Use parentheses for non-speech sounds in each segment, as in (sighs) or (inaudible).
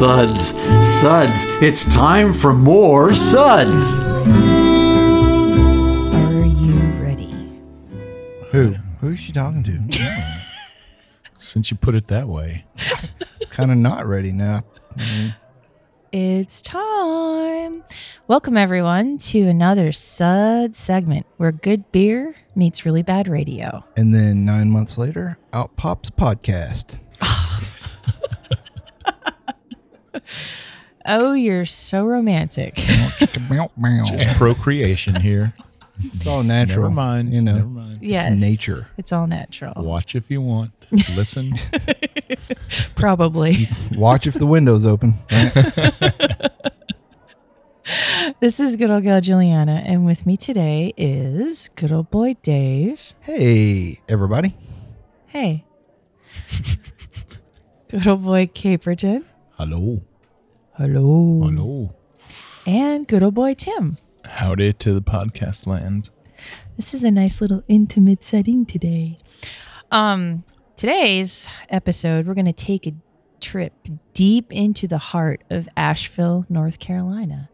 Suds, suds. It's time for more suds. Are you ready? Who? Who's she talking to? (laughs) Since you put it that way. (laughs) kind of not ready now. It's time. Welcome, everyone, to another Sud segment where good beer meets really bad radio. And then nine months later, out pops a podcast. (laughs) Oh, you're so romantic. Just procreation here. it's all natural. Never mind. You know, Never mind. yes. nature. It's all natural. Watch if you want. Listen. (laughs) Probably. watch if the window's open. right? (laughs) this is good old gal Juliana, and with me today is good old boy Dave. hey, everybody. Hey. good old boy Caperton. Hello. Hello. Hello. And good old boy Tim. Howdy to the podcast land. This is a nice little intimate setting today. Um, today's episode, we're going to take a trip deep into the heart of Asheville, North Carolina,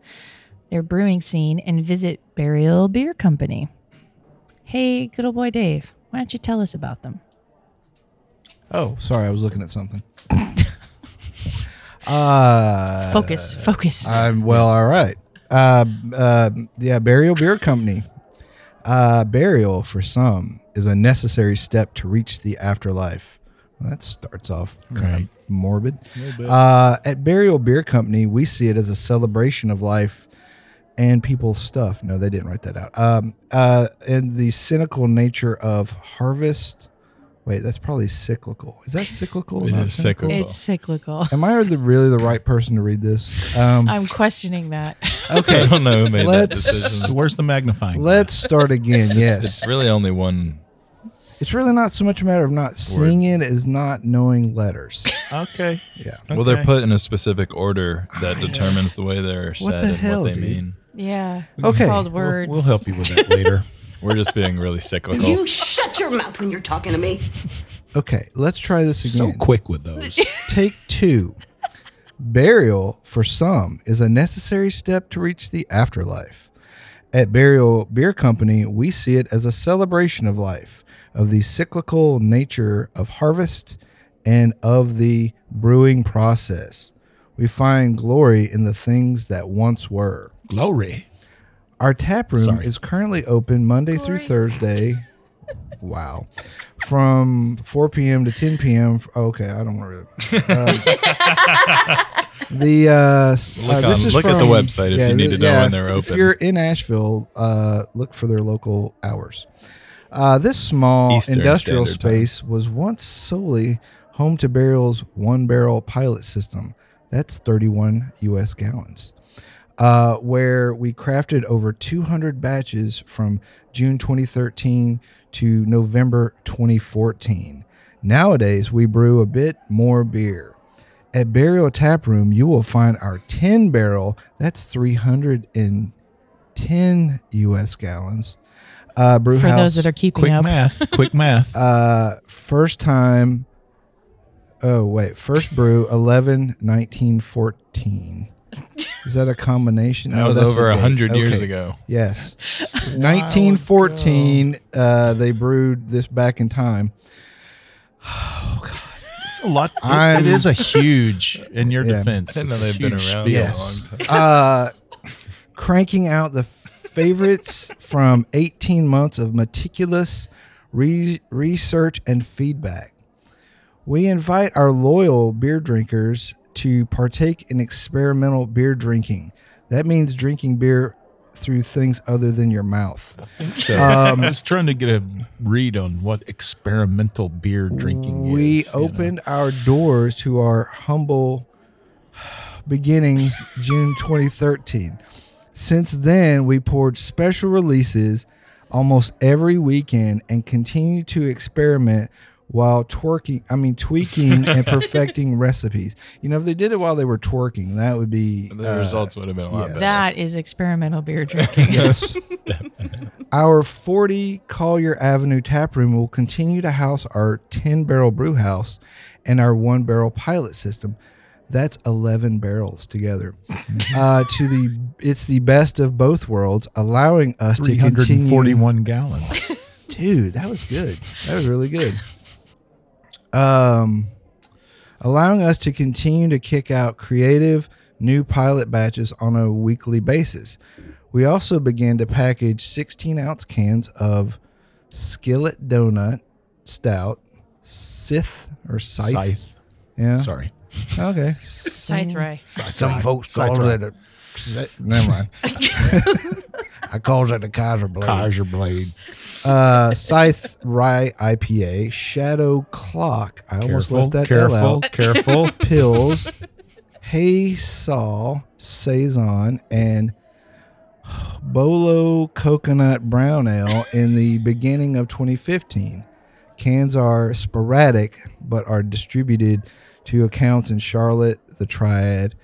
their brewing scene, and visit Burial Beer Company. Hey, good old boy Dave, why don't you tell us about them? Oh, sorry, I was looking at something. Uh, Focus, focus. I'm well, all right. Uh, uh, yeah, Burial Beer Company. Uh, burial for some is a necessary step to reach the afterlife. Well, that starts off kind Right. of morbid. little bit. Uh, at Burial Beer Company, we see it as a celebration of life and people's stuff. No, they didn't write that out. Um, uh, and the cynical nature of harvest. Wait, that's probably cyclical. Is that cyclical? It not cyclical. it's cyclical. Am I the, really the right person to read this? Um, I'm questioning that. Okay, (laughs) I don't know who made that Let's- decision. Where's the magnifying? let's start again. Yes, It's really only one. it's really not so much a matter of not seeing it as not knowing letters. Okay. Yeah. Well, they're put in a specific order that determines the way they're What said the and hell, what they dude? mean. yeah. It's Okay. called We'll, we'll help you with that later. (laughs) We're just being really cyclical. You shut your mouth when you're talking to me. Okay, let's try this again. so again. quick with those. (laughs) Take two. Burial, for some, is a necessary step to reach the afterlife. At Burial Beer Company, we see it as a celebration of life, of the cyclical nature of harvest, and of the brewing process. We find glory in the things that once were. Glory. Our tap room Sorry. is currently open Monday through Thursday. (laughs) wow. From 4 p.m. to 10 p.m. Oh, okay, I don't want to. Uh, the uh, Look uh, this on- is look at the website if you need to know when they're open. If you're in Asheville, uh, look for their local hours. Uh, this small Eastern industrial Standard Time. space was once solely home to Burial's one barrel pilot system. That's 31 U.S. gallons uh, where we crafted over 200 batches from June 2013 to November 2014. Nowadays, we brew a bit more beer. At Burial Tap Room, you will find our 10 barrel, that's 310 US gallons. Uh, brew For house, those that are keeping Quick up. math. Quick (laughs) math. uh, first time, oh, wait, first brew 11 19 14. Is that a combination? that No, was over a date. hundred years ago. Yes. 1914, uh, they brewed this back in time. Oh God, it's a lot. it- I'm- it is a huge, in your (laughs) Yeah. defense. I didn't know they've been around spiel. that Yes. long time. Uh, cranking out the favorites from 18 months of meticulous re- research and feedback. We invite our loyal beer drinkers to partake in experimental beer drinking. That means drinking beer through things other than your mouth. So (laughs) Um, I was trying to get a read on what experimental beer drinking we is. you know. opened our doors to our humble beginnings June 2013. Since then, we poured special releases almost every weekend and continue to experiment while twerking, I mean, tweaking and (laughs) perfecting recipes. You know, if they did it while they were twerking, that would be The uh, results would have been a lot yes. better. That is experimental beer (laughs) drinking. Yes. (laughs) our 40 Collier Avenue tap room will continue to house our 10 barrel brew house and our one barrel pilot system. That's 11 barrels together. uh, to the it's the best of both worlds, allowing us to continue 341 gallons. Dude, that was good. That was really good. Um, allowing us to continue to kick out creative new pilot batches on a weekly basis. We also began to package 16 ounce cans of Skillet Donut Stout, Sith or Scythe. Scythe. Yeah. Sorry. Okay. Scythe Ray. Some folks call it a. Never mind. (laughs) (laughs) I calls it a Kaiser Blade. Kaiser Blade. Uh, Scythe Rye IPA, Shadow Clock. I almost left that L careful, out. careful. (laughs) Pils, Hay Saw, Saison, and Bolo Coconut Brown Ale in the beginning of 2015. Cans are sporadic, but are distributed to accounts in Charlotte, the Triad.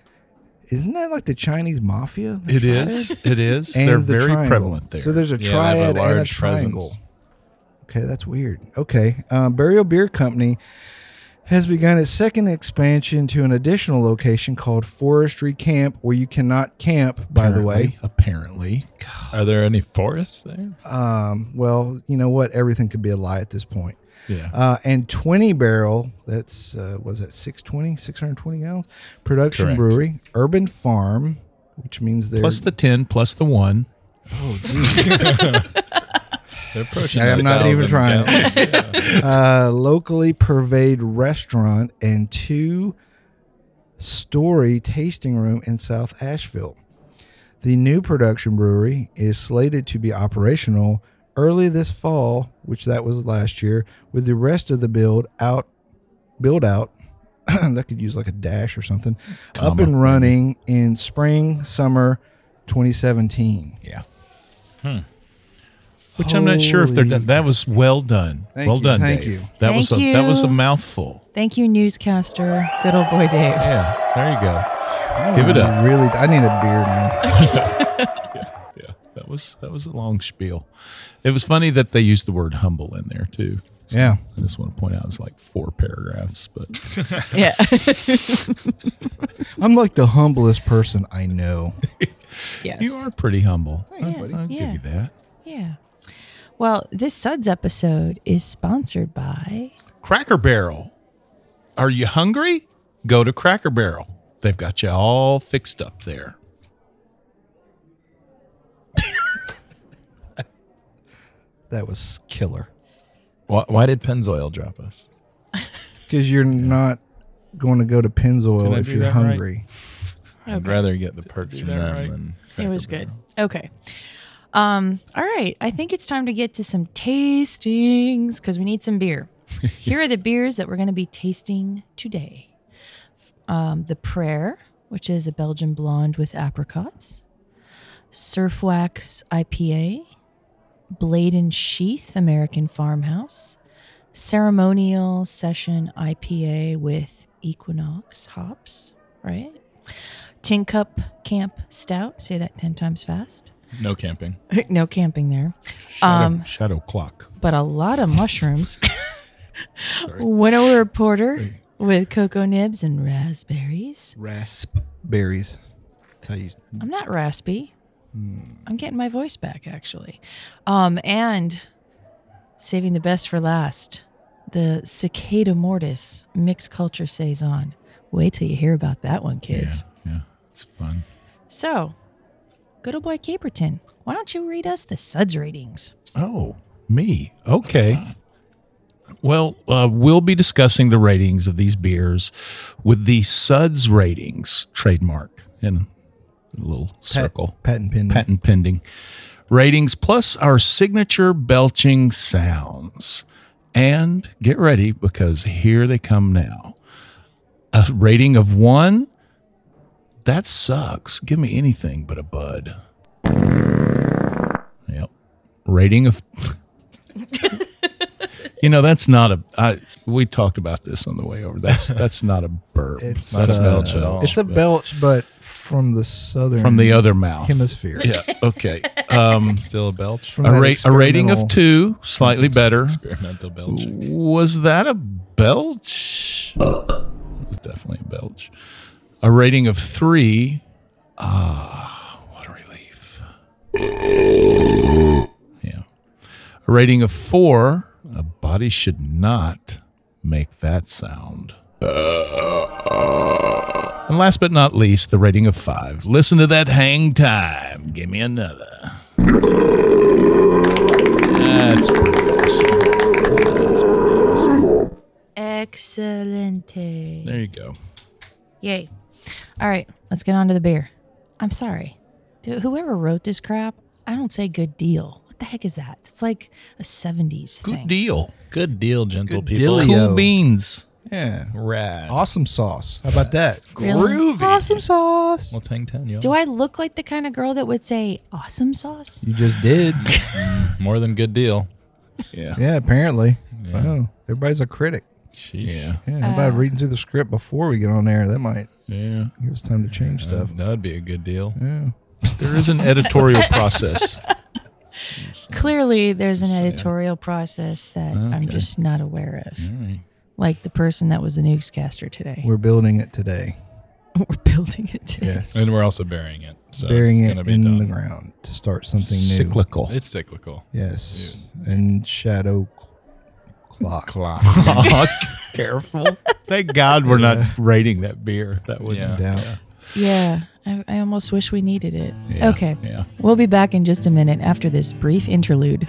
Isn't that like the Chinese mafia? The It Triad? is. It is. They're the very triangle. prevalent there. So there's a Yeah, they have a triad and a large triangle. presence. Okay, that's weird. Okay, um, Burial Beer Company has begun its second expansion to an additional location called Forestry Camp, where you cannot camp. By the way, apparently, Are there any forests there? um, well, you know what? Everything could be a lie at this point. Yeah. Uh, and 20 barrel, that's, uh, was that 620, 620 gallons? Production Correct. brewery, Urban Farm, which means they're. plus the ten, plus the one. oh, (laughs) geez. They're approaching. I am not even trying. (laughs) uh, locally purveyed restaurant and two story tasting room in South Asheville. The new production brewery is slated to be operational early this fall, which that was last year, with the rest of the build out build out (clears throat) that could use like a dash or something up and running in spring summer 2017. Yeah. Hmm. Which I'm not sure if they're done. That was well done. Thank well you, done. thank Dave. you. That Thank was a that was a mouthful. Thank you, newscaster. Good old boy Dave. Yeah. There you go. Give it up. Really, I need a beer now. (laughs) (laughs) Yeah. That was that was a long spiel. It was funny that they used the word humble in there too. So Yeah. I just want to point out it's like four paragraphs, but (laughs) Yeah. I'm like the humblest person I know. (laughs) yes. you are pretty humble. Yeah, I'll, I'll yeah. give you that. Yeah. Well, this Suds episode is sponsored by Cracker Barrel. Are you hungry? Go to Cracker Barrel. They've got you all fixed up there. That was killer. Why, why did Pennzoil drop us? (laughs) Because you're not going to go to Pennzoil Did I if do you're that right? hungry. I'd rather get the perks from that them right? than. It was good. Barrel. Okay. Um, all right. I think it's time to get to some tastings because we need some beer. (laughs) Here are the beers that we're going to be tasting today. Um, the Prayer, which is a Belgian blonde with apricots. Surf Wax IPA. Blade and Sheath American Farmhouse. Ceremonial Session IPA with Equinox hops, right? Tin Cup Camp Stout. Say that 10 times fast. No camping. (laughs) no camping there. Shadow, Um, shadow clock. But a lot of mushrooms. (laughs) (laughs) Winnower Porter with cocoa nibs and raspberries. Raspberries. That's how you. I'm not raspy. I'm getting my voice back actually. Um, and saving the best for last, the Cicada Mortis mixed culture saison. Wait till you hear about that one, Yeah, kids. yeah, it's fun. So, good old boy Caperton, why don't you read us the suds ratings? Oh, me. Okay. Well, uh, we'll be discussing the ratings of these beers with the Suds ratings trademark. And A little circle. Patent pending. Patent pending. Ratings plus our signature belching sounds. And get ready because here they come now. A rating of one. That sucks. Give me anything but a bud. Yep. Rating of. (laughs) you know that's not a. I we talked about this on the way over. That's (laughs) that's not a burp. It's That's uh, belch at all. It's a belch, but from the southern from the other mouth. hemisphere. Yeah. (laughs) Okay. Um, Still a belch. From a, that rate, a rating of experimental- two, slightly (laughs) better. Experimental belching. Was that a belch? It was definitely a belch. A rating of three. Ah, what a relief. Yeah. A rating of four. A body should not make that sound. (laughs) And last but not least, the rating of five. Listen to that hang time. Give me another. That's pretty awesome. That's pretty awesome. Excelente. There you go. Yay. All right, let's get on to the beer. I'm sorry. Dude, whoever wrote this crap, I don't say good deal. What the heck is that? It's like a 70s Good thing. deal. Good deal, gentle Good people. dealio. Cool beans. Yeah. Rad. Awesome sauce. How about that? Really? Awesome sauce. Let's hang ten, yo. Do I look like the kind of girl that would say awesome sauce? You just did. (laughs) Mm, more than good deal. Yeah. yeah, apparently. Wow. Everybody's a critic. Sheesh. Yeah. Yeah, everybody uh. reading through the script before we get on air? That might Yeah. give us time to change stuff. That would be a good deal. Yeah. There is an (laughs) editorial process. Clearly, there's an editorial process that I'm just not aware of. All right. Like the person that was the newscaster today. We're building it today. (laughs) We're building it today. Yes. And we're also burying it. So Burying it's it gonna be in done. the ground to start something new. Cyclical. It's cyclical. Yes. And shadow c- clock. Clock. Oh, (laughs) (laughs) careful. Thank God we're not rating that beer. That would Yeah. Doubt. Yeah, I, I almost wish we needed it. Yeah, Okay. Yeah. We'll be back in just a minute after this brief interlude.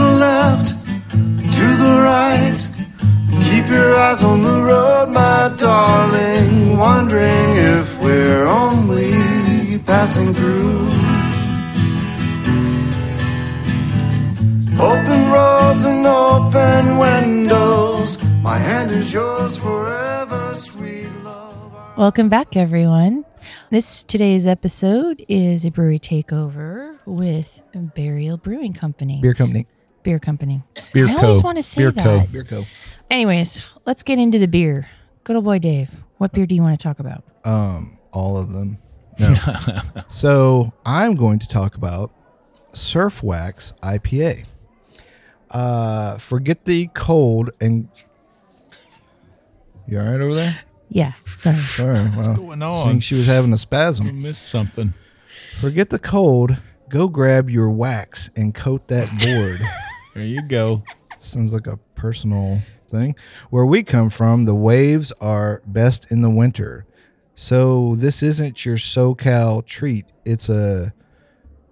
eyes on the road, my darling. Wondering if we're only passing through. Open roads and open windows. My hand is yours forever, sweet love. Welcome back, everyone. This today's episode is a brewery takeover with Burial Brewing Company. Beer company. Beer company. Beer I Co. always want to say Beer that. Co. Beer co. Anyways, let's get into the beer. Good old boy Dave. What beer do you want to talk about? Um, all of them. (laughs) No. so I'm going to talk about Surf Wax IPA. Uh, forget the cold and. You all right over there? Yeah, sorry. Sorry. What's going on? I think she was having a spasm. missed something. Forget the cold. Go grab your wax and coat that board. (laughs) There you go. Sounds like a personal thing. Where we come from, the waves are best in the winter. So this isn't your SoCal treat. It's a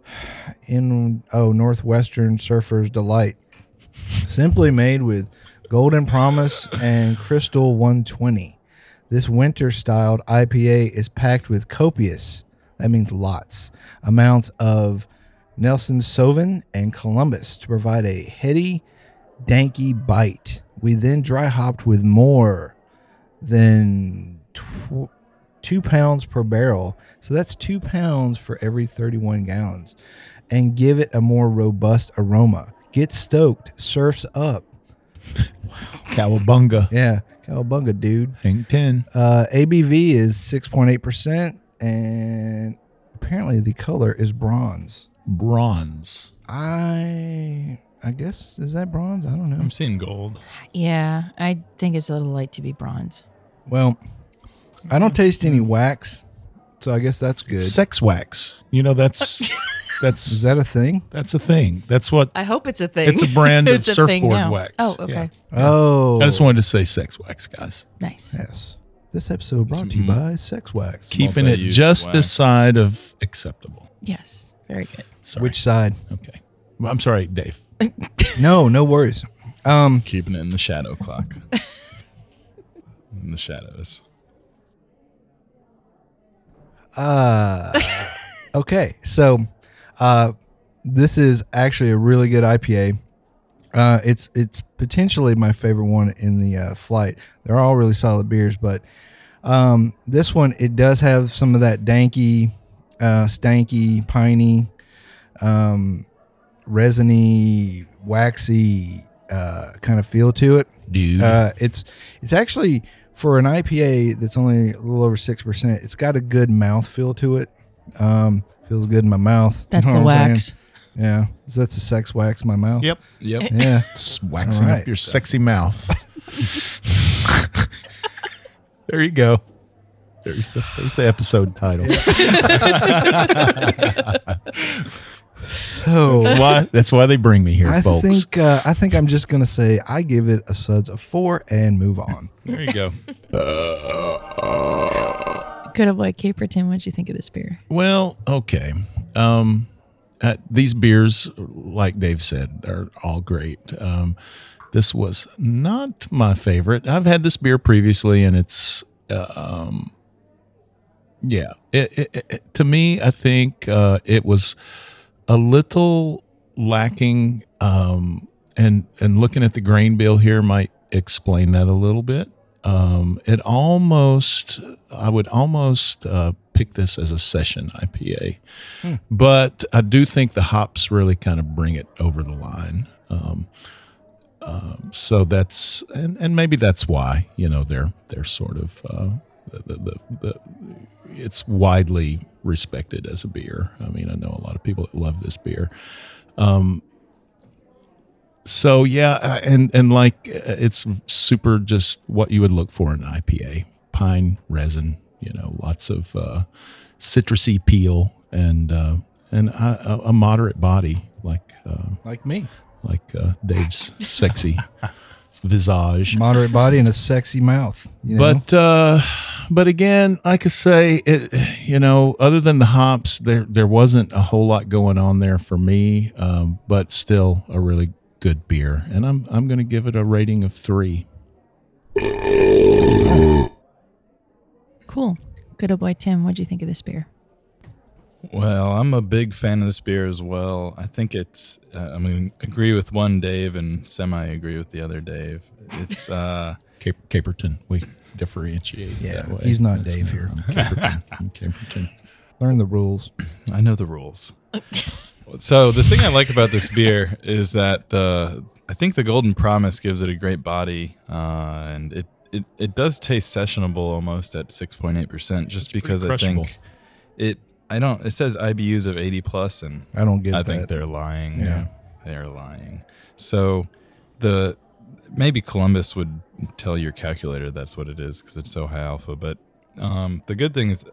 (sighs) in oh Northwestern Surfer's Delight. Simply made with Golden Promise and Crystal 120. This winter styled IPA is packed with copious, that means lots, amounts of Nelson Sauvin and Columbus to provide a heady, danky bite. We then dry hopped with more than tw- two pounds per barrel. So that's two pounds for every 31 gallons and give it a more robust aroma. Get stoked, surfs up. Wow. (laughs) Cowabunga. Yeah, cowabunga, dude. Hang 10. Uh, ABV is 6.8%, and apparently the color is bronze. Bronze. I I guess is that bronze? I don't know. I'm seeing gold. Yeah, I think it's a little light to be bronze. Well, I don't taste any wax, so I guess that's good. Sex wax. You know that's (laughs) that's Is that a thing? that's a thing. That's what I hope it's a thing. It's a brand of (laughs) It's a thing surfboard now. wax. Oh, Yeah. okay. Oh, I just oh. wanted to say sex wax, guys. Nice. yes. This episode brought to you mm-hmm. by Sex Wax. Keeping it Multi-use just wax. this side of acceptable. Yes. Very good. Sorry. Which side? Okay. Well, I'm sorry, Dave. No, no worries. Um, Keeping it in the shadow clock. (laughs) in the shadows. Uh, okay, so uh, this is actually a really good IPA. Uh, it's it's potentially my favorite one in the uh, flight. They're all really solid beers, but um, this one it does have some of that danky, uh, stanky, piney, um, resiny, waxy uh, kind of feel to it. Dude. Uh, it's it's actually for an IPA that's only a little over six percent. It's got a good mouth feel to it. Um, feels good in my mouth. You That's know the what saying? wax. Yeah, so that's a sex wax in my mouth. yep. Yep. Yeah. (laughs) It's waxing All right. up your sexy mouth. (laughs) there you go. There's the there's the episode title. (laughs) So That's why that's why they bring me here, I folks. think uh, I think I'm just gonna say I give it a suds of four and move on. There you go. Good old boy Caperton. What'd you think of this beer? Well, okay. Um, uh, these beers, like Dave said, are all great. Um, this was not my favorite. I've had this beer previously, and it's, uh, um, yeah. It, it, it, to me, I think uh, it was a little lacking. Um, and and looking at the grain bill here might explain that a little bit. Um, it almost, I would almost uh, pick this as a session IPA, but I do think the hops really kind of bring it over the line. Um, um, so that's and, and maybe that's why you know they're they're sort of uh, the, the, the, the it's widely respected as a beer. I mean, I know a lot of people that love this beer. Um, so yeah, uh, and and like uh, it's super just what you would look for in an IPA: pine resin, you know, lots of uh, citrusy peel, and uh, and a, a moderate body, like uh, Like me, like uh, Dave's sexy (laughs) visage. moderate body and a sexy mouth. You know? But uh, but again, like I say, it you know, other than the hops, there there wasn't a whole lot going on there for me. Um, but still, a really good beer, and I'm I'm going to give it a rating of three. Cool. Good old boy Tim. What do you think of this beer? Well, I'm a big fan of this beer as well. I think it's, uh, I mean, agree with one Dave and semi agree with the other Dave. It's, uh, Cap- Caperton, we differentiate. Yeah, that way. he's not That's Dave here. I'm Caperton. (laughs) Learn the rules. I know the rules. (laughs) so the thing I like about this beer is that the I think the Golden Promise gives it a great body, uh, and it, it it does taste sessionable almost at six point eight percent, just because I think it. I don't. It says IBUs of eighty plus, and I don't get I that. think they're lying. Yeah. they're lying. So the maybe Columbus would tell your calculator that's what it is because it's so high alpha. But um, the good thing is,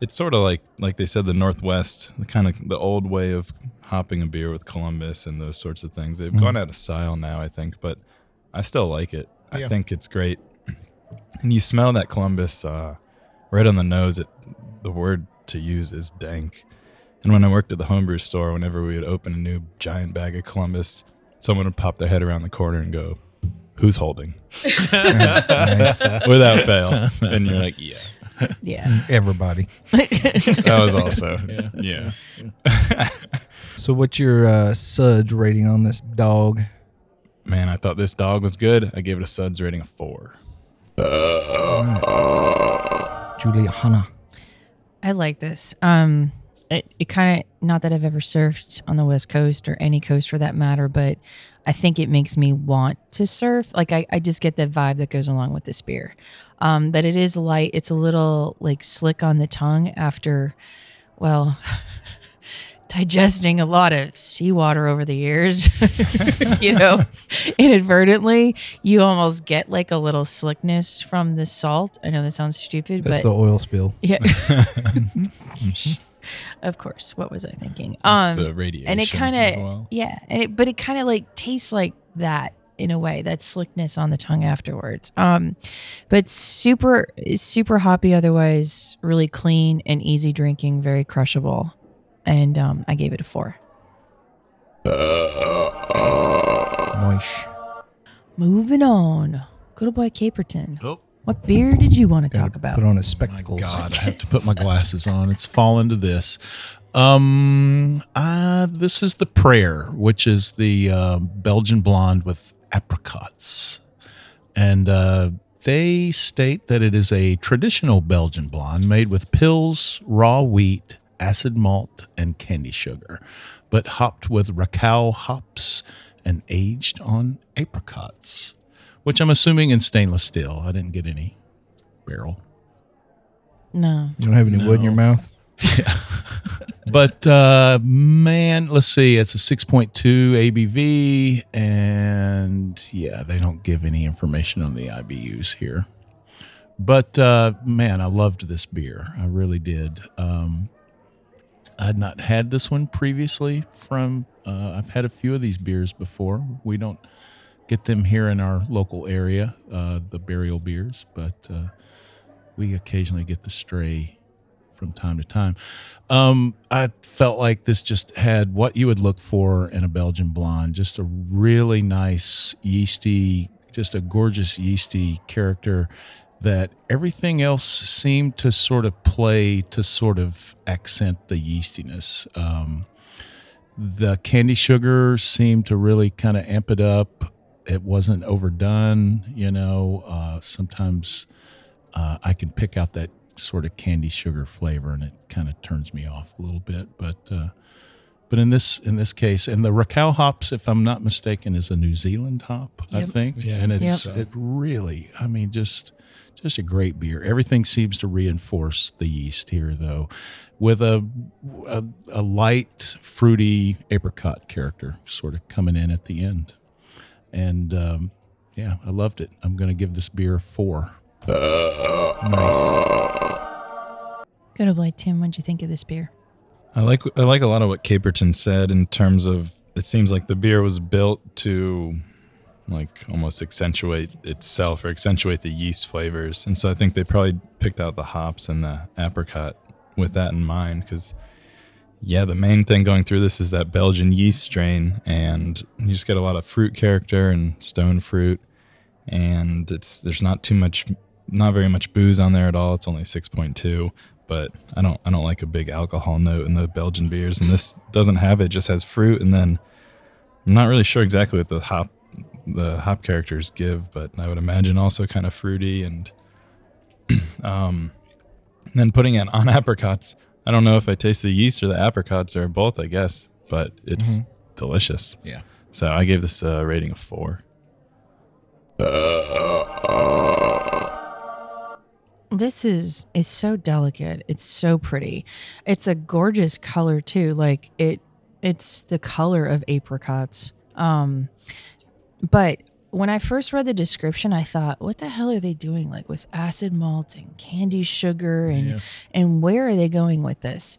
it's sort of like like they said the Northwest, the kind of the old way of hopping a beer with Columbus and those sorts of things. They've gone out of style now, I think, but I still like it. I think it's great. And you smell that Columbus uh, right on the nose. It the word to use is dank. And when I worked at the homebrew store, whenever we would open a new giant bag of Columbus, someone would pop their head around the corner and go, "Who's holding?" (laughs) Nice. Without fail, (laughs) and you're like, "Yeah." Yeah. (laughs) Everybody. That was also yeah. So, what's your uh, suds rating on this dog? Man, I thought this dog was good. I gave it a suds rating of four. Juliana. I like this. Um, it, it kind of not that I've ever surfed on the West Coast or any coast for that matter, but I think it makes me want to surf. Like I, I just get the vibe that goes along with this beer. Um, that it is light. It's a little like slick on the tongue after, well, (laughs) digesting a lot of seawater over the years, (laughs) you know, (laughs) inadvertently, you almost get like a little slickness from the salt. I know that sounds stupid, but. That's but the oil spill. yeah. Of course. What was I thinking? It's Um, the radiation and it kind of well. yeah, and it, but it kind of like tastes like that in a way. That slickness on the tongue afterwards. Um, but super super hoppy. Otherwise, really clean and easy drinking. Very crushable. And um, I gave it a four. (laughs) Moish. Moving on. Good old boy Caperton. Oh. What beer did you want to talk about? Put on his spectacles. God, I (laughs) have to put my glasses on. It's fallen to this. Um, uh, this is the prayer, which is the uh, Belgian blonde with apricots, and uh, they state that it is a traditional Belgian blonde made with Pils, raw wheat, acid malt, and candy sugar, but hopped with Rakau hops and aged on apricots, which I'm assuming in stainless steel. I didn't get any barrel. no. You don't have any wood in your No. mouth? (laughs) But uh, man, let's see. It's a 6.2 ABV, and yeah, they don't give any information on the IBUs here. But uh, man, I loved this beer. I really did. Um, I'd not had this one previously. From uh, I've had a few of these beers before. We don't get them here in our local area, uh, the burial beers, but uh, we occasionally get the stray from time to time. Um, I felt like this just had what you would look for in a Belgian blonde, just a really nice yeasty, just a gorgeous yeasty character that everything else seemed to sort of play to sort of accent the yeastiness. Um, the candy sugar seemed to really kind of amp it up. It wasn't overdone, you know. Uh, sometimes uh, I can pick out that sort of candy sugar flavor, and it kind of turns me off a little bit. But uh, but in this in this case, and the Rakau hops, if I'm not mistaken, is a New Zealand hop, I think, Yeah, and it's so. it really, I mean, just just a great beer. Everything seems to reinforce the yeast here, though, with a a, a light, fruity apricot character sort of coming in at the end, and um, yeah, I loved it. I'm going to give this beer a four. Good old boy Tim. What'd you think of this beer? I like I like a lot of what Caperton said in terms of it seems like the beer was built to like almost accentuate itself or accentuate the yeast flavors. And so I think they probably picked out the hops and the apricot with that in mind cuz yeah, the main thing going through this is that Belgian yeast strain and you just get a lot of fruit character and stone fruit and it's there's not too much not very much booze on there at all. It's only 6.2 but I don't I don't like a big alcohol note in the Belgian beers, and this doesn't have it. it just has fruit, and then I'm not really sure exactly what the hop the hop characters give, but I would imagine also kind of fruity, and (clears throat) um, and then putting it on (laughs) apricots. I don't know if I taste the yeast or the apricots or both. I guess, but it's delicious. Yeah. So I gave this a rating of four. This is is so delicate. It's so pretty. It's a gorgeous color too. Like it it's the color of apricots. Um but when I first read the description, I thought, what the hell are they doing like with acid malt and candy sugar and and where are they going with this?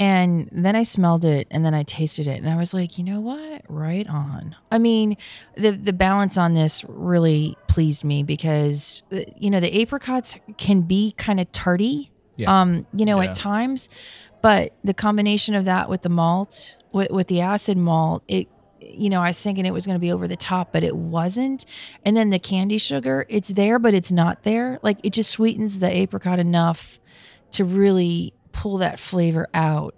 And then I smelled it and then I tasted it and I was like, you know what? Right on. I mean, the the balance on this really pleased me because uh, you know, the apricots can be kind of tarty. Yeah. Um, you know, Yeah. at times, but the combination of that with the malt, with, with the acid malt, it you know, I was thinking it was going to be over the top, but it wasn't. And then the candy sugar, it's there, but it's not there. Like it just sweetens the apricot enough to really pull that flavor out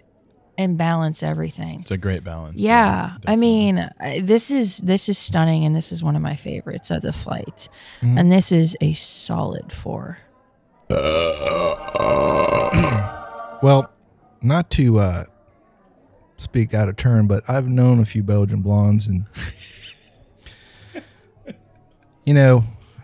and balance everything. It's a great balance. Yeah, I mean, uh, this is this is stunning, and this is one of my favorites of the flight, mm-hmm. and this is a solid four. Uh, uh. (clears throat) Well, not to uh, speak out of turn, but I've known a few Belgian blondes, and (laughs) you know,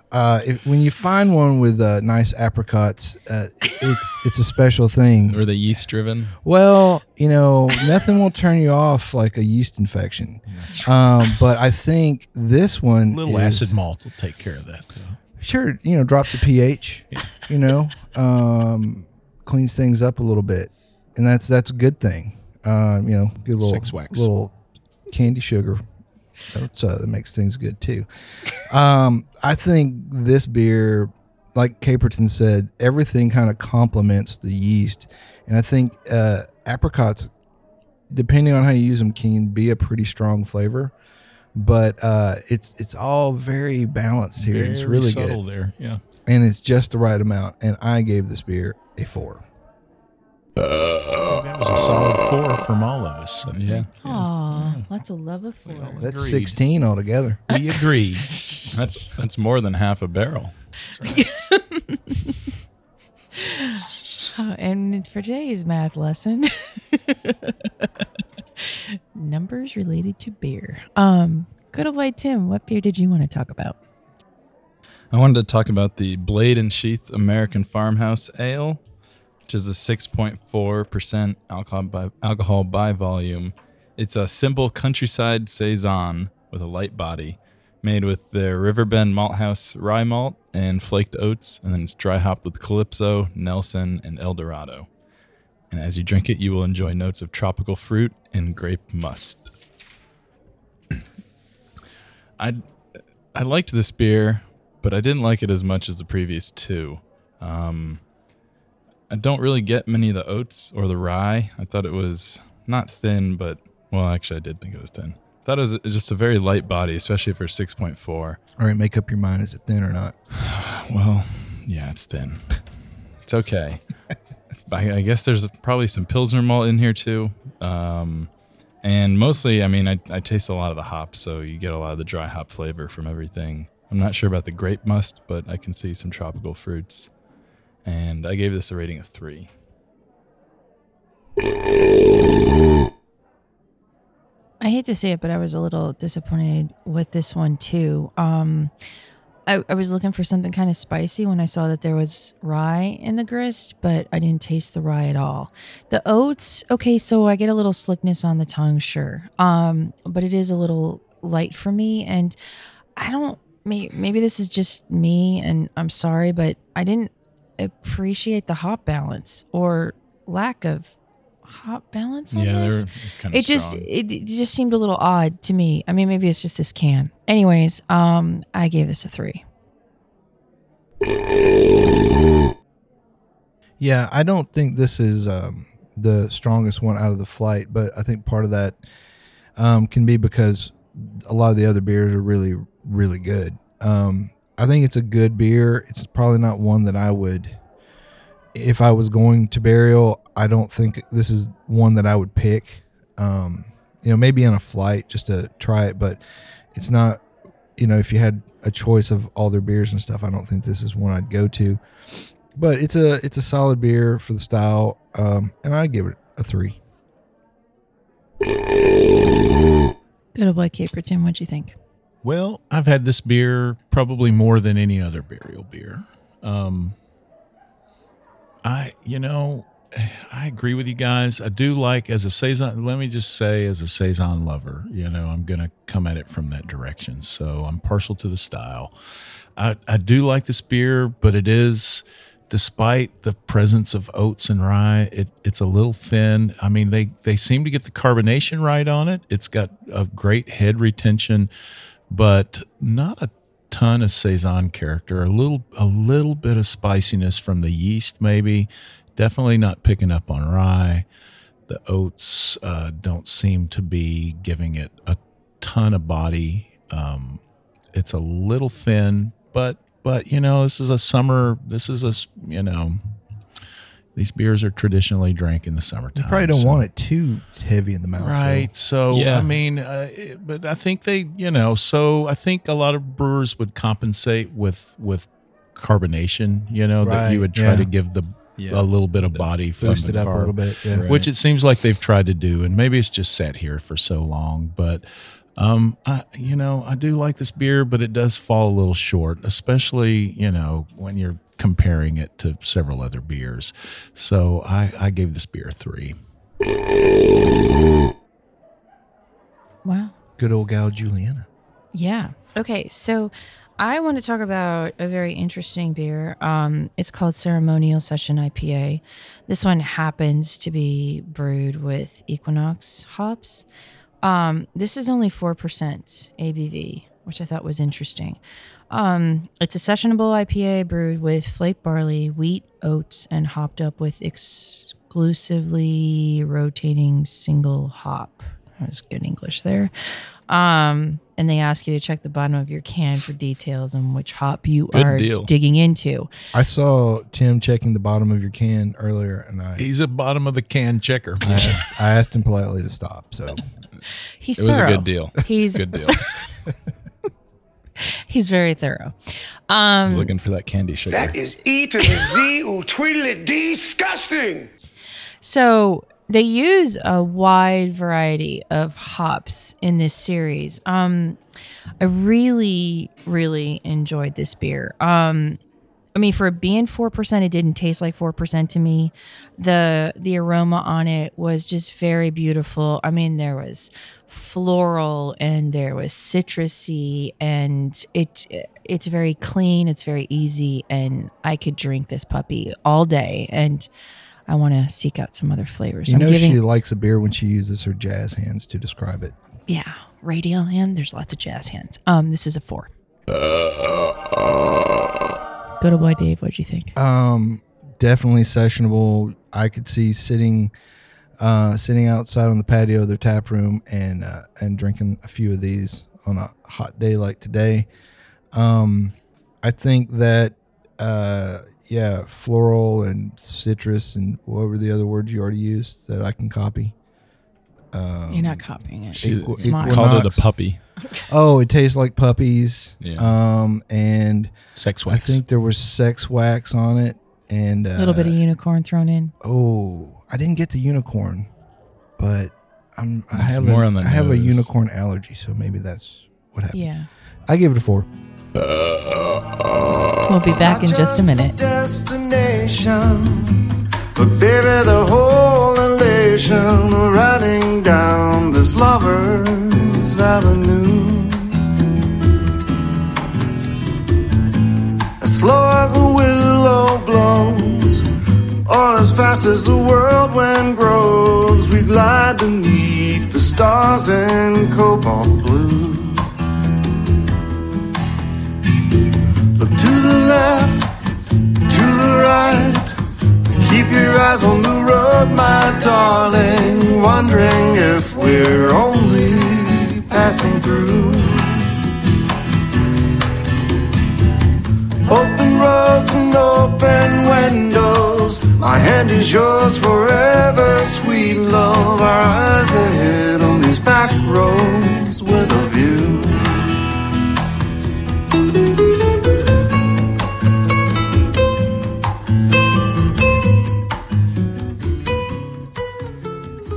Uh, if, when you find one with uh, nice apricots, uh, it's it's a special thing. Or the yeast driven? Well, you know, nothing will turn you off like a yeast infection. Um, but I think this one, a little is- acid malt will take care of that. Though. sure, you know, drops the pH. You know, um, cleans things up a little bit, and that's that's a good thing. Um, you know, good little Six wax. little candy sugar. That's, uh, that makes things good too. Um, I think this beer, like Caperton said, everything kind of complements the yeast, and I think uh, apricots, depending on how you use them, can be a pretty strong flavor. But uh, it's it's all very balanced here. it's really subtle good there. Yeah. and it's just the right amount. And I gave this beer a four. That was a solid four from all of us. I think. Yeah. Aw, lots of love of four. That's Agreed. sixteen altogether. We (laughs) agree. That's that's more than half a barrel. Oh, (laughs) and for today's math lesson, (laughs) numbers related to beer. Um, good old white Tim, what beer did you want to talk about? I wanted to talk about the Blade and Sheath American Farmhouse Ale, which is a 6.4% alcohol by, alcohol by volume. It's a simple countryside saison with a light body, made with the Riverbend Malthouse rye malt and flaked oats, and then it's dry hopped with Calypso, Nelson, and Eldorado. And as you drink it, you will enjoy notes of tropical fruit and grape must. (clears throat) I I liked this beer, but I didn't like it as much as the previous two. Um, I don't really get many of the oats or the rye. I thought it was not thin, but well, actually, I did think it was thin. Thought it was just a very light body, especially for six point four. All right, make up your mind. Is it thin or not? (sighs) Well, yeah, it's thin. It's okay. (laughs) I, I guess there's probably some Pilsner malt in here too. Um, and mostly, I mean, I, I taste a lot of the hops, so you get a lot of the dry hop flavor from everything. I'm not sure about the grape must, but I can see some tropical fruits. And I gave this a rating of three. I hate to say it, but I was a little disappointed with this one too. Um, I, I was looking for something kind of spicy when I saw that there was rye in the grist, but I didn't taste the rye at all. The oats, okay, so I get a little slickness on the tongue, sure, um, but it is a little light for me, and I don't. Maybe, maybe this is just me, and I'm sorry, but I didn't appreciate the hop balance or lack of hop balance on Yeah, this. they're it's kind of it just it, it just seemed a little odd to me. I mean maybe it's just this can. Anyways um i gave this a three. Yeah, I don't think this is um, the strongest one out of the flight, but I think part of that um, can be because a lot of the other beers are really, really good. Um, I think it's a good beer. It's probably not one that I would, if I was going to burial, I don't think this is one that I would pick. Um, you know, maybe on a flight just to try it, but it's not. You know, if you had a choice of all their beers and stuff, I don't think this is one I'd go to but it's a it's a solid beer for the style, um, and I give it a three. good old boy caperton what'd you think Well, I've had this beer probably more than any other burial beer. Um, I, you know, I agree with you guys. I do like as a saison. Let me just say, as a saison lover, you know, I'm gonna come at it from that direction. So I'm partial to the style. I, I do like this beer, but it is, despite the presence of oats and rye, it, it's a little thin. I mean, they they seem to get the carbonation right on it. It's got a great head retention, but not a ton of saison character. A little a little bit of spiciness from the yeast, maybe. Definitely not picking up on rye. The oats uh, don't seem to be giving it a ton of body. Um, it's a little thin, but but you know this is a summer. This is a you know these beers are traditionally drank in the summertime. You probably don't so- want it too heavy in the mouth. Right. So Yeah. I mean, uh, it- but I think they, you know, so I think a lot of brewers would compensate with with carbonation. You know, that you would try yeah. to give the Yeah. a little bit of body from Boost the it up a little bit. Yeah. Right. which it seems like they've tried to do, and maybe it's just sat here for so long. But Um, I, you know, I do like this beer, but it does fall a little short, especially you know when you're comparing it to several other beers. So I, I gave this beer a three. Wow. Good old gal Juliana. Yeah. Okay. So I want to talk about a very interesting beer. Um, it's called Ceremonial Session IPA. This one happens to be brewed with Equinox hops. Um, this is only 4% ABV, which I thought was interesting. Um, it's a sessionable IPA brewed with flake barley, wheat, oats, and hopped up with exclusively rotating single hop. That was good English there. Um, and they ask you to check the bottom of your can for details on which hop you Good are deal. digging into. I saw Tim checking the bottom of your can earlier, and I, He's a bottom of the can checker. I, asked, I asked him politely to stop. So He's It was a thorough. good deal. He's Good deal. (laughs) (laughs) he's very thorough. I was Um, looking for that candy sugar. That is E to the Z (laughs) or tweedly disgusting. So they use a wide variety of hops in this series. Um, I really, really enjoyed this beer. Um, I mean, for it being four percent, it didn't taste like four percent to me. the The aroma on it was just very beautiful. I mean, there was floral and there was citrusy, and it it's very clean. It's very easy, and I could drink this puppy all day. And I want to seek out some other flavors. you I'm know giving, she likes a beer when she uses her jazz hands to describe it. yeah, radial hand. There's lots of jazz hands. Um, this is a four. Good old boy, Dave. What'd you think? Um, definitely sessionable. I could see sitting, uh, sitting outside on the patio of their tap room and uh, and drinking a few of these on a hot day like today. Um, I think that, uh, yeah, floral and citrus and what were the other words you already used that I can copy? Um, You're not copying it. She Equi- Smart. called it a puppy. (laughs) Oh, it tastes like puppies. Yeah. Um, and Sex wax. I think there was sex wax on it, and uh, A little bit of unicorn thrown in. Oh, I didn't get the unicorn, but I'm I It's have more a, on the I have a unicorn allergy, so maybe that's what happened. Yeah. I gave it a four. We'll be back in just a minute. Destination, but baby, the whole elation riding down this avenue. As slow as a willow blows, or as fast as the world wind grows, we glide beneath the stars in cobalt blue. Look to the left, to the right. Keep your eyes on the road, my darling. Wondering if we're only passing through. Open roads and open windows. My hand is yours forever, sweet love. Our eyes ahead on these back roads with a view.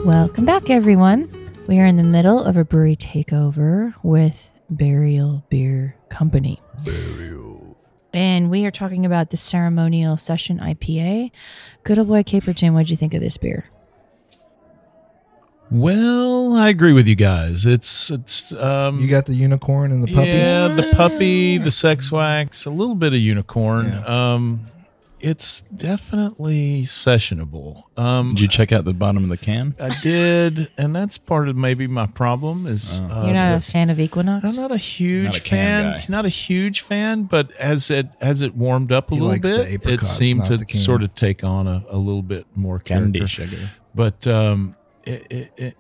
Welcome back, everyone. We are in the middle of a brewery takeover with Burial Beer Company. Burial. And we are talking about the ceremonial session IPA. Good old boy Caperton, what'd you think of this beer? well, I agree with you guys. It's it's um You got the unicorn and the puppy. Yeah, the puppy, the sex wax, a little bit of unicorn. Yeah. Um, it's definitely sessionable. Um, Did you check out the bottom of the can? I did, and that's part of maybe my problem is uh, You're not a fan of Equinox? I'm not a huge Not a can fan. guy. Not a huge fan, but as it as it warmed up a He little likes the bit, it seemed to sort of take on a, a little bit more Candy character. sugar. But um, it, it, it,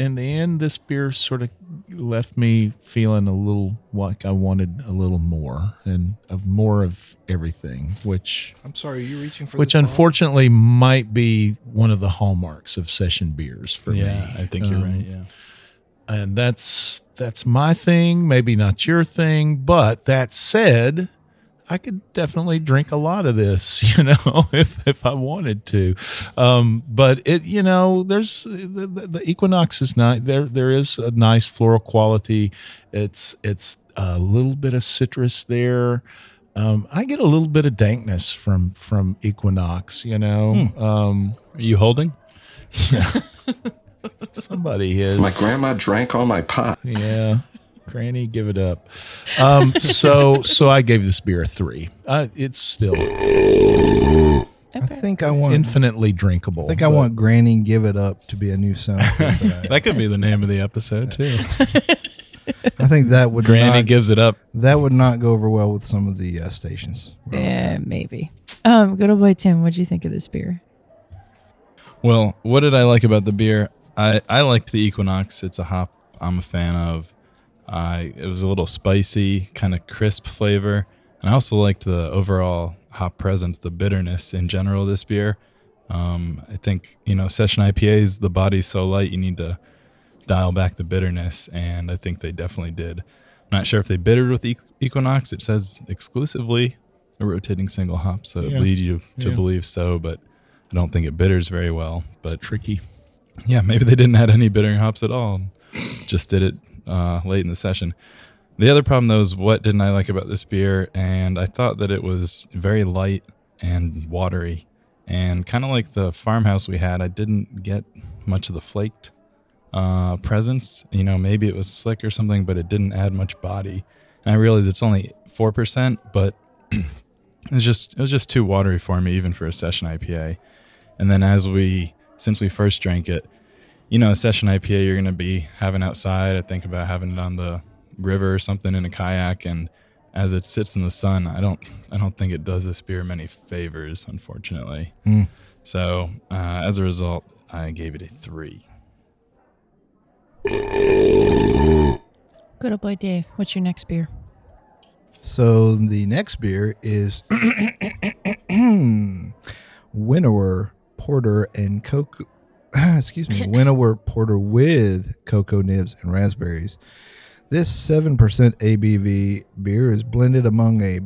in the end, this beer sort of left me feeling a little like I wanted a little more and of more of everything, which I'm sorry, you're reaching for which this bottle? unfortunately might be one of the hallmarks of session beers for me. Yeah, I think you're Um, right. Yeah. and that's that's my thing maybe not your thing but that said I could definitely drink a lot of this, (laughs) you know, (laughs) if if I wanted to. Um, but it, you know, there's the, the, the Equinox is not there. There is a nice floral quality. It's it's a little bit of citrus there. Um, I get a little bit of dankness from from Equinox, you know. Um, Are you holding? (laughs) Yeah. somebody is My grandma drank all my pot. yeah. Granny, give it up. Um, so so I gave this beer a three. Uh, it's still I think I want. infinitely drinkable. I think I but- want Granny give it up to be a new song. (laughs) but That could be the name of the episode too. I think that would Granny not, gives it up. that would not go over well with some of the uh, stations. Yeah, maybe. Um, good old boy Tim, what'd you think of this beer? Well, what did I like about the beer? I, I liked the Equinox. It's a hop I'm a fan of. I it was a little spicy, kind of crisp flavor. And I also liked the overall hop presence, the bitterness in general this beer. Um, I think, you know, session IPAs, the body's so light, you need to dial back the bitterness. And I think they definitely did. I'm not sure if they bittered with Equinox. It says exclusively a rotating single hop, so it leads you to Yeah. believe so, but I don't think it bitters very well. But tricky. yeah, maybe they didn't add any bittering hops at all. Just did it uh, late in the session. The other problem though is what didn't I like about this beer? And I thought that it was very light and watery, and kind of like the farmhouse we had. I didn't get much of the flaked uh, presence. You know, maybe it was slick or something, but it didn't add much body. And I realized it's only four percent, but (clears throat) it was just it was just too watery for me, even for a session IPA. And then as we since we first drank it, you know, a session IPA you're gonna be having outside. I think about having it on the river or something in a kayak, and as it sits in the sun, I don't I don't think it does this beer many favors, unfortunately. Mm. So uh, as a result, I gave it a three. Good old boy Dave, what's your next beer? So the next beer is (coughs) Winnower Porter and cocoa. (clears throat) excuse me, Winnower Porter with cocoa nibs and raspberries. This seven percent ABV beer is blended among a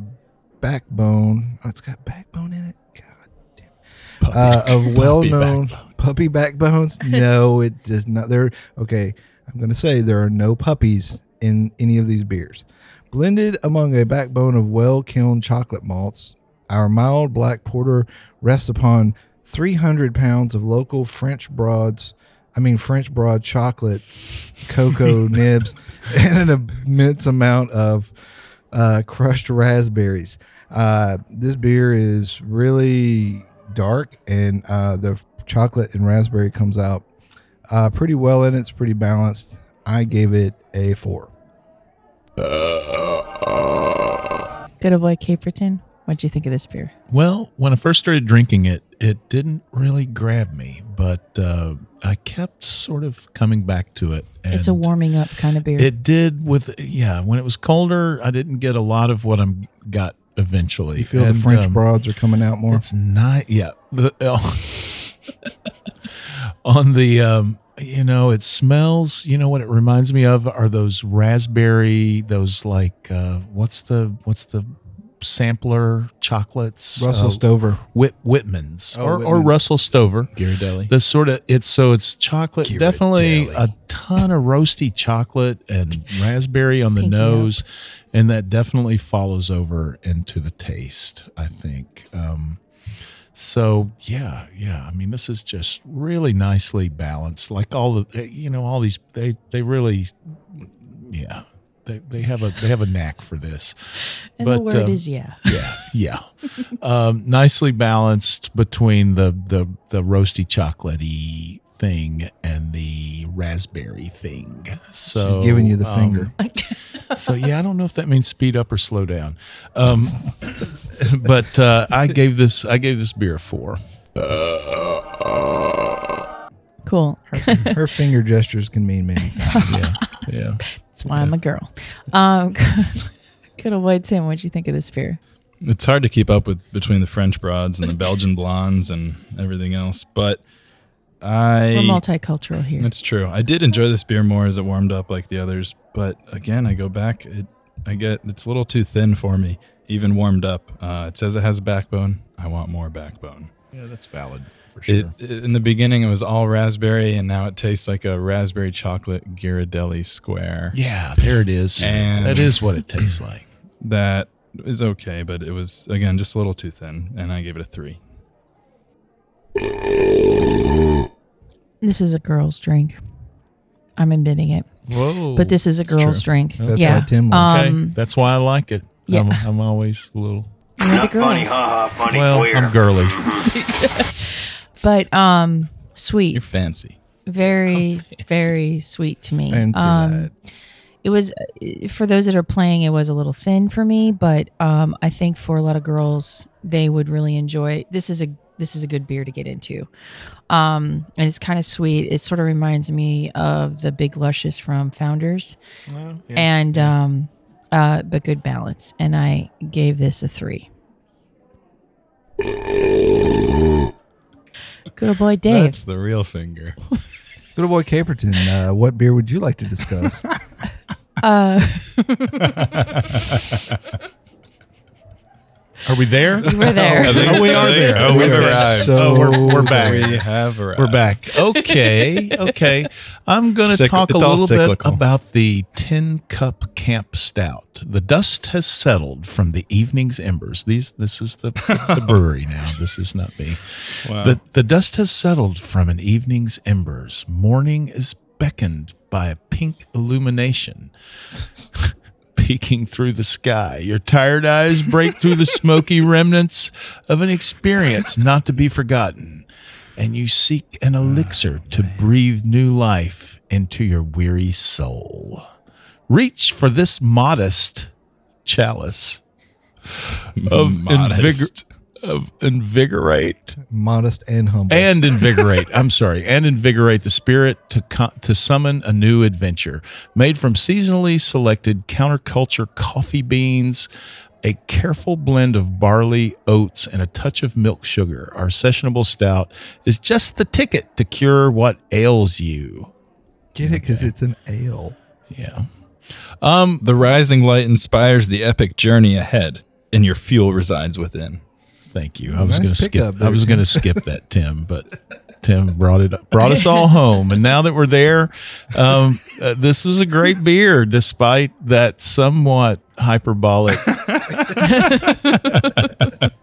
backbone. Oh, it's got backbone in it. God damn. Uh, of well-known puppy backbones. No, (laughs) it does not. There. Okay, I'm going to say there are no puppies in any of these beers. Blended among a backbone of well kiln chocolate malts, our mild black porter rests upon 300 pounds of local French broads, I mean, French broad chocolate, cocoa (laughs) nibs, and an immense amount of uh, crushed raspberries. Uh, this beer is really dark, and uh, the chocolate and raspberry comes out uh, pretty well in it. It's pretty balanced. I gave it a four. Good old boy Caperton, what'd you think of this beer? Well, when I first started drinking it, it didn't really grab me, but uh, I kept sort of coming back to it. And it's a warming up kind of beer. It did with yeah. When it was colder, I didn't get a lot of what I'm got eventually. You feel And, the French um, broads are coming out more. It's not yeah. The, (laughs) on the um, you know, it smells. You know what it reminds me of are those raspberry, those like uh, what's the what's the sampler chocolates? Russell Uh, Stover. Whit Whitman's Oh, or, or Russell Stover. Ghirardelli. The sort of it's so it's chocolate, definitely a ton of roasty chocolate and raspberry on the Pinky nose, and that definitely follows over into the taste. I think. Um, so yeah, yeah. I mean, this is just really nicely balanced. Like all the you know all these they they really yeah. They, they have a they have a knack for this, (laughs) and the but, word um, is yeah. (laughs) yeah, yeah. um, nicely balanced between the the the roasty chocolatey thing and the raspberry thing. So She's giving you the um, finger. (laughs) so yeah, I don't know if that means speed up or slow down. Um, but uh, I gave this I gave this beer a four. Cool. Her finger gestures can mean many things. Yeah, yeah. That's why I'm a girl. Um, good old boy Tim, what'd you think of this beer? It's hard to keep up with between the French broads and the Belgian blondes and everything else, but I We're multicultural here. That's true. I did enjoy this beer more as it warmed up like the others, but again, I go back. It, I get it's a little too thin for me, even warmed up. Uh, it says it has a backbone. I want more backbone. Yeah, that's valid for sure. It, it- in the beginning, it was all raspberry, and now it tastes like a raspberry chocolate Ghirardelli square. yeah, there it is. And- that is what it tastes like. (clears throat) That is okay, but it was again just a little too thin, and I gave it a three. This is a girl's drink. I'm admitting it, Whoa. but this is a girl's drink. That's yeah. why Tim likes okay. Um, that's why I like it. yeah. I'm, I'm always a little. You're the girls. funny Well, I'm girly. (laughs) but um, sweet. You're fancy. very very sweet to me Fancy um that. it was uh, for those that are playing it was a little thin for me but um i think for a lot of girls they would really enjoy this is a this is a good beer to get into um and it's kind of sweet it sort of reminds me of the big luscious from founders and um uh but good balance and i gave this a three good old boy dave That's the real finger. (laughs) Good old boy Caperton, uh, what beer would you like to discuss? (laughs) uh (laughs) Are we there? we're oh, there Oh, we are there. Oh, we've arrived. So oh, we're, we're back. We have arrived. We're back. Okay. Okay. I'm going to Cyc- talk a it's all little bit about the Tin Cup Camp Stout. The dust has settled from the evening's embers. These. This is the, the (laughs) brewery now. This is not me. Wow. The, the dust has settled from an evening's embers. Morning is beckoned by a pink illumination peeking through the sky. Your tired eyes break through the smoky (laughs) remnants of an experience not to be forgotten, and you seek an elixir to breathe new life into your weary soul. Reach for this modest chalice of Modest. invigor- of invigorate Modest and humble. and invigorate. I'm sorry, and invigorate the spirit to co- to summon a new adventure. Made from seasonally selected counterculture coffee beans, a careful blend of barley, oats, and a touch of milk sugar. Our sessionable stout is just the ticket to cure what ails you. Get it because it's an ale. Yeah. Um, the rising light inspires the epic journey ahead, and your fuel resides within. Thank you. I was Nice going to skip. there, I was going to skip that, Tim, but Tim brought it brought us all home. And now that we're there, um, uh, this was a great beer, despite that somewhat hyperbolic. (laughs)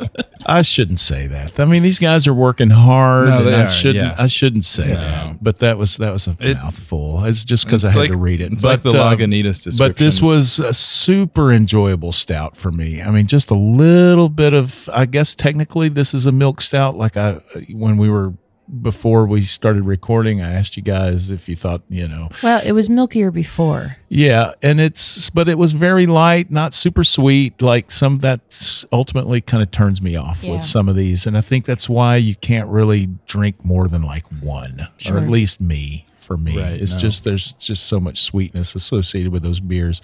I shouldn't say that. I mean, these guys are working hard, No, and I are, shouldn't. yeah. I shouldn't say that. But that was that was a It- mouthful. It's just because I had like- to read it. it's but like the um, Lagunitas But this was a super enjoyable stout for me. I mean, just a little bit of. I guess technically this is a milk stout. Like I when we were before we started recording, I asked you guys if you thought you know well it was milkier before yeah, and it's but it was very light, not super sweet. Like some that ultimately kind of turns me off Yeah. with some of these, and I think that's why you can't really drink more than like one, Sure. or at least me. For me, Right, it's no. just there's just so much sweetness associated with those beers,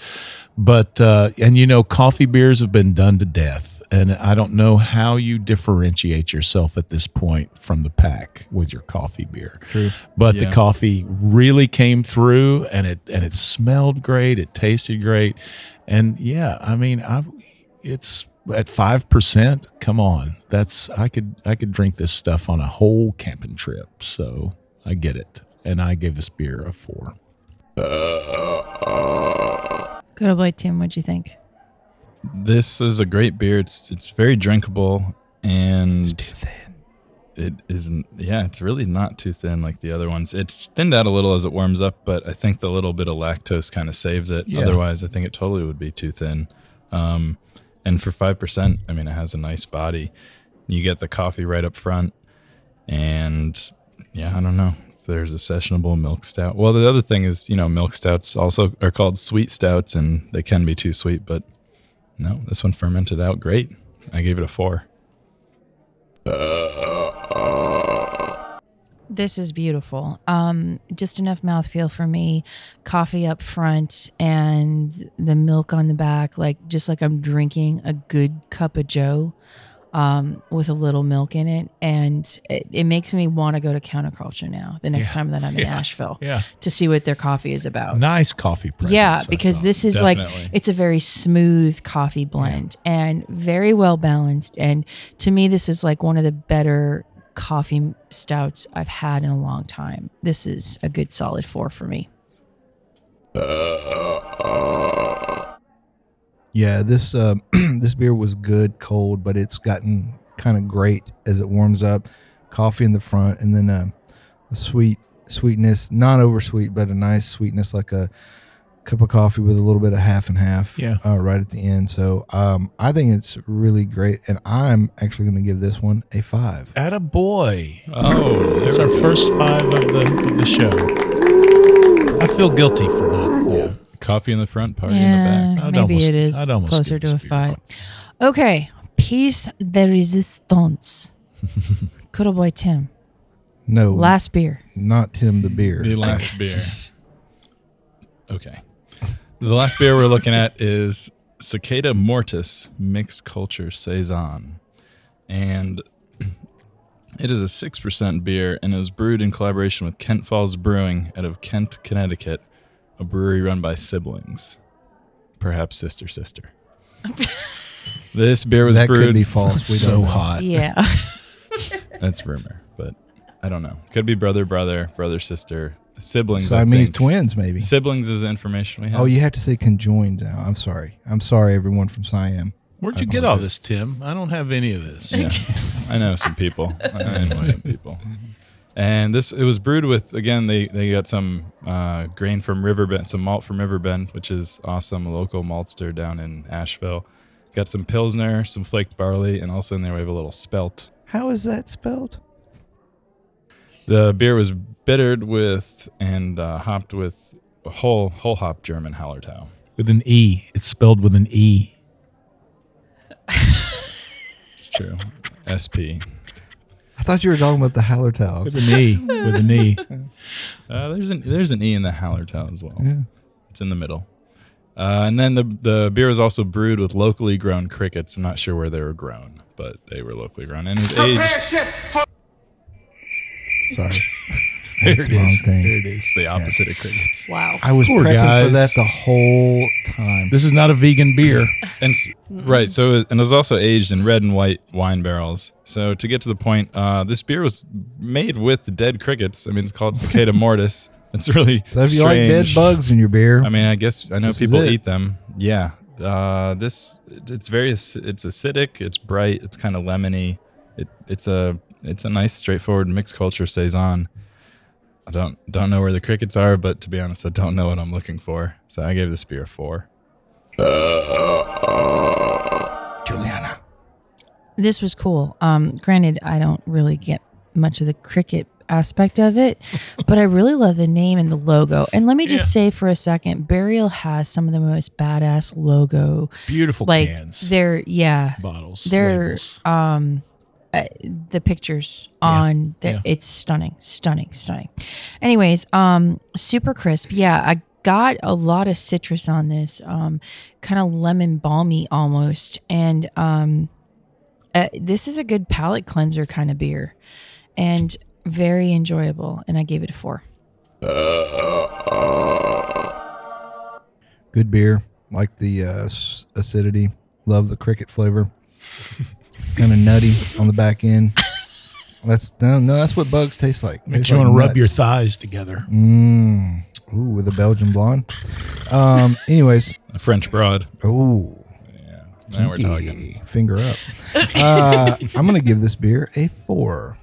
but uh, and you know coffee beers have been done to death, and I don't know how you differentiate yourself at this point from the pack with your coffee beer. True, but the coffee really came through, and it and it smelled great, it tasted great, and yeah, I mean, I it's at five percent. Come on, that's I could I could drink this stuff on a whole camping trip. So I get it, and I give this beer a four. good old boy tim what'd you think This is a great beer. It's it's very drinkable and it isn't. Yeah, it's really not too thin like the other ones. It's thinned out a little as it warms up, but I think the little bit of lactose kind of saves it. Yeah. Otherwise, I think it totally would be too thin. Um, and for five percent, I mean, it has a nice body. You get the coffee right up front, and yeah, I don't know if there's a sessionable milk stout. Well, the other thing is, you know, milk stouts also are called sweet stouts, and they can be too sweet, but no, this one fermented out great. I gave it a four. This is beautiful. Um, just enough mouthfeel for me. Coffee up front and the milk on the back, like just like I'm drinking a good cup of Joe. Um, with a little milk in it, and it, it makes me want to go to counterculture now. The next Yeah. time that I'm in (laughs) Yeah. Asheville, Yeah. to see what their coffee is about. Nice coffee presence. Yeah, because this is Definitely. like it's a very smooth coffee blend and very well balanced. And to me, this is like one of the better coffee stouts I've had in a long time. This is a good solid four for me. Yeah, this uh, (clears throat) this beer was good cold, but it's gotten kind of great as it warms up. Coffee in the front, and then uh, a sweet sweetness, not over sweet, but a nice sweetness, like a cup of coffee with a little bit of half and half. Yeah. uh, right at the end. So um, I think it's really great, and I'm actually going to give this one a five. At a boy. Oh, It's our first five of the of the show. I feel guilty for not. Yeah. Coffee in the front, party in the back. I'd maybe almost- it is I'd almost closer to a this beer a five. Okay, piece de resistance. (laughs) Good old boy Tim. No, Last beer. not Tim the beer. The last (laughs) beer. Okay. The last beer we're looking at is Cicada Mortis Mixed Culture Saison. And (clears throat) it is a 6% beer and it was brewed in collaboration with Kent Falls Brewing out of Kent, Connecticut, a brewery run by siblings. Perhaps sister, sister. (laughs) this beer was that brewed. could be false. We (laughs) so don't hot. Yeah. (laughs) That's rumor, but I don't know. Could be brother, brother, brother, sister, siblings. So I mean, think. twins, maybe. Siblings is the information we have. Oh, you have to say conjoined now. I'm sorry. I'm sorry, everyone from Siam. Where'd you get all this, Tim? I don't have any of this. Yeah, I know some people. I know some people. And this it was brewed with again they they got some uh, grain from Riverbend, some malt from Riverbend, which is awesome, a local maltster down in Asheville. Got some pilsner, some flaked barley, and also in there we have a little spelt. How is that spelled? The beer was bittered with and uh, hopped with a whole whole hop German Hallertau. With an E. It's spelled with an E. (laughs) It's true. SP. I thought you were talking about the Hallertau. With an E. With an E. (laughs) Uh, there's an there's an E in the Hallertau as well. Yeah. It's in the middle. Uh, and then the the beer is also brewed with locally grown crickets. I'm not sure where they were grown, but they were locally grown. And it was aged. Sorry. (laughs) (laughs) There it Wrong is. thing. There it is. The opposite of crickets. wow. I was Poor prepping guys. for that the whole time. This is not a vegan beer. (laughs) And right, so and it was also aged in red and white wine barrels. So to get to the point, uh, this beer was made with dead crickets. I mean, it's called Cicada (laughs) Mortis. It's really So if you like dead bugs in your beer, I mean, I guess I know people eat them. Yeah. Uh, this it's very it's acidic. It's bright. It's kind of lemony. It it's a it's a nice straightforward mixed culture saison. I don't don't know where the crickets are, but to be honest, I don't know what I'm looking for. So I gave this beer a four. Julieanna. this was cool. Um, granted, I don't really get much of the cricket aspect of it, (laughs) but I really love the name and the logo. And let me just say for a second, Burial has some of the most badass logo. Beautiful Like cans. they're yeah, bottles. they're labels. um uh, the pictures on the, yeah. it's stunning stunning stunning anyways um super crisp yeah i got a lot of citrus on this um kind of lemon balmy almost and um uh, this is a good palate cleanser kind of beer and very enjoyable and i gave it a four Good beer. Like the uh, acidity. Love the cricket flavor. (laughs) It's kind of nutty on the back end. That's no, no. That's what bugs taste like. Makes Tastes you like want to rub your thighs together. Mm. Ooh, with a Belgian blonde. Um. (laughs) Anyways. A French broad. Ooh. Yeah. Now we're talking. kinky. Finger up. (laughs) Uh, I'm gonna give this beer a four.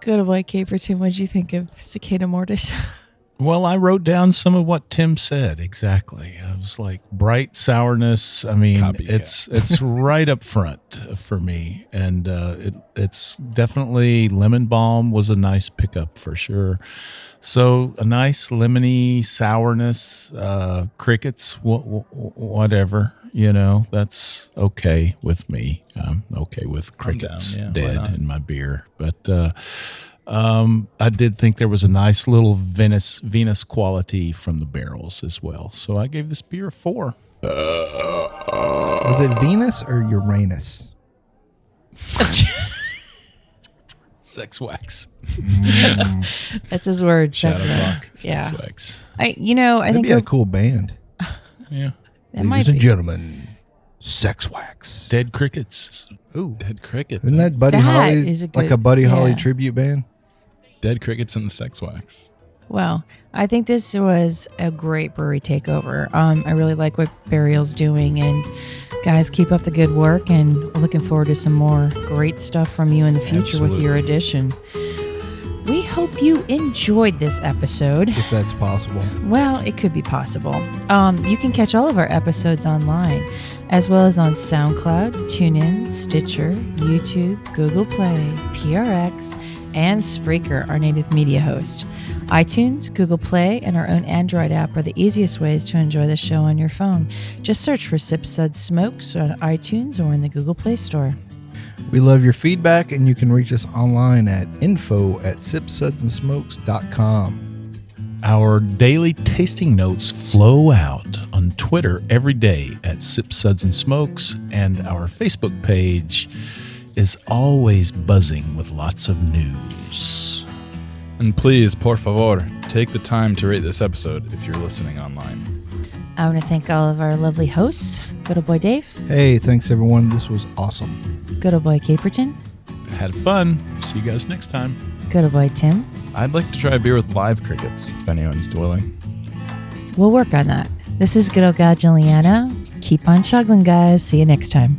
good boy caperton what'd you think of cicada mortis (laughs) Well, I wrote down some of what Tim said exactly. I was like bright sourness. I mean, Copycat. it's it's right up front for me, and uh, it it's definitely lemon balm was a nice pickup for sure. So a nice lemony sourness, uh, crickets, wh- wh- whatever. You know, that's okay with me. I'm okay with crickets yeah, dead in my beer, but. Uh, um, I did think there was a nice little vinous vinous quality from the barrels as well. So I gave this beer a four. Was it Venus or Uranus? (laughs) Sex wax. (laughs) That's his word. Shadow sex wax. Clock. Yeah. Sex wax. I. You know. I That'd think be a cool band. (laughs) Yeah. it might Ladies and gentlemen, Sex Wax. Dead crickets. Ooh. Dead crickets. Isn't that Buddy That Holly? is a like a Buddy Holly yeah. tribute band? Dead crickets and the sex wax. Well, I think this was a great brewery takeover. Um, I really like what Burial's doing, and guys, keep up the good work. And looking forward to some more great stuff from you in the future with your edition. We hope you enjoyed this episode. If that's possible. Well, it could be possible. Um, you can catch all of our episodes online, as well as on SoundCloud, TuneIn, Stitcher, YouTube, Google Play, PRX, and Spreaker, our native media host. iTunes, Google Play, and our own Android app are the easiest ways to enjoy the show on your phone. Just search for Sip Sud Smokes on iTunes or in the Google Play Store. We love your feedback, and you can reach us online at info at sipsudsandsmokes.com. Our daily tasting notes flow out on Twitter every day at Sip Suds and Smokes, and our Facebook page is always buzzing with lots of news. And please, por favor, take the time to rate this episode if you're listening online. I want to thank all of our lovely hosts, Good Old Boy Dave, Hey, thanks everyone. This was awesome. Good Old Boy Caperton, Had fun. See you guys next time. Good Old Boy Tim. I'd like to try a beer with live crickets if anyone's willing. We'll work on that. This is good old gal Julieanna. Keep on chuggling, guys. See you next time.